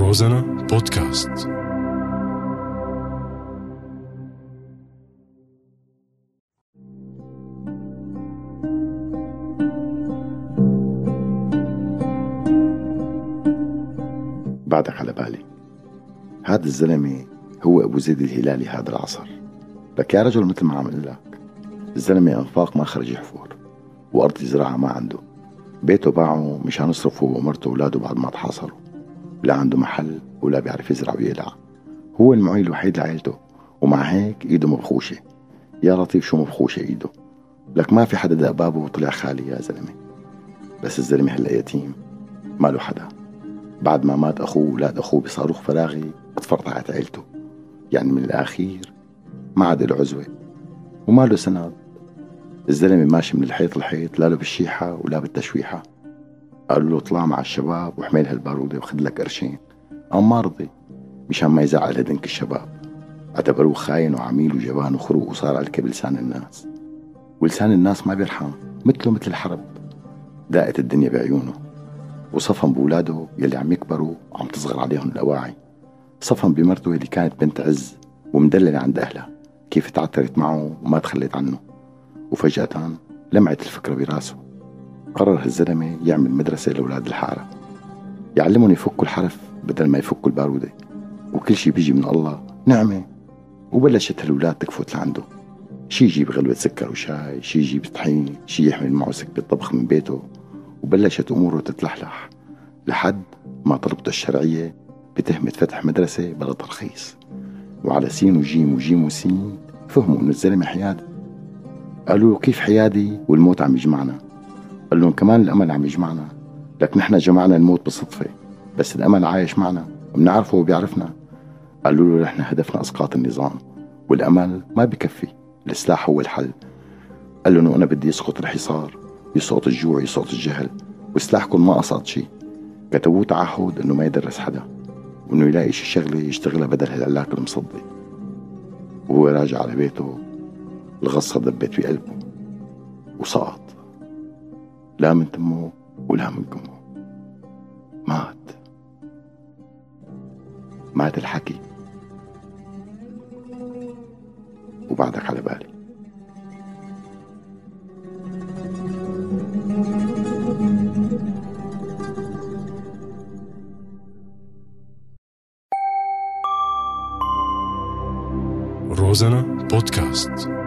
روزانا بودكاست. بعدك على بالي. هذا الزلمة هو أبو زيد الهلالي هذا العصر. لك يا رجل مثل ما عم أقول لك. الزلمة أنفاق ما خرج يحفر وأرض يزرعها ما عنده. بيته باعه مشان يصرفه ومرته وأولاده بعد ما تحاصروا. لا عنده محل ولا بيعرف يزرع ويقلع. هو المعين الوحيد لعيلته ومع هيك إيده مبخوشة. يا لطيف شو مبخوشة إيده؟ لك ما في حدا دق بابه وطلع خالي يا زلمة. بس الزلمة هلا يتيم ما له حدا. بعد ما مات أخوه ولاد أخوه بصاروخ فراغي اتفرطعت عيلته. يعني من الأخير ما عاد له عزوة. وما له سند. الزلمة ماشي من الحيط لحيط لا له بالشيحة ولا بالتشويحة. قالوا له اطلع مع الشباب وحمل هالبارودة وخذ لك قرشين. قام ما رضي مشان ما يزعل هدنك الشباب. اعتبروه خاين وعميل وجبان وخروق وصار على لسان الناس. ولسان الناس ما بيرحم مثله مثل الحرب. داقت الدنيا بعيونه. وصفن بولاده يلي عم يكبروا وعم تصغر عليهم الأواعي. صفن بمرته اللي كانت بنت عز ومدللة عند أهلها. كيف تعثرت معه وما تخليت عنه. وفجأة لمعت الفكرة براسه. قرر هالزلمة يعمل مدرسة لأولاد الحارة. يعلمهم يفكوا الحرف بدل ما يفكوا البارودة. وكل شي بيجي من الله. نعمة. وبلشت هالولاد تكفت لعنده. شي يجيب غلوة سكر وشاي شي يجيب طحين شي يحمل معه سكة طبخ من بيته. وبلشت أموره تتلحلح. لحد ما طلبته الشرعية بتهمة فتح مدرسة بلا ترخيص. وعلى سين وجيم وجيم وسين فهموا إنه الزلمة حيادي قالوا له كيف حيادي والموت عم يجمعنا. قال لهم كمان الأمل عم يجمعنا. لك نحن جمعنا الموت بالصدفة بس الأمل عايش معنا. وبنعرفه وبيعرفنا قالوا له نحن هدفنا إسقاط النظام. والأمل ما بكفي. السلاح هو الحل. قال لهم أنا بدي يسقط الحصار يسقط الجوع يسقط الجهل. وسلاحكم ما قصد شيء. كتبوه تعهد إنه ما يدرس حدا. وإنه يلاقي شي شغلة يشتغلها بدل هالعلاك المصدي وهو راجع على بيته الغصة دبت بقلبه. وسقط. لا من تمه ولا من كمه مات. مات الحكي. وبعدك على بالي. روزانا بودكاست.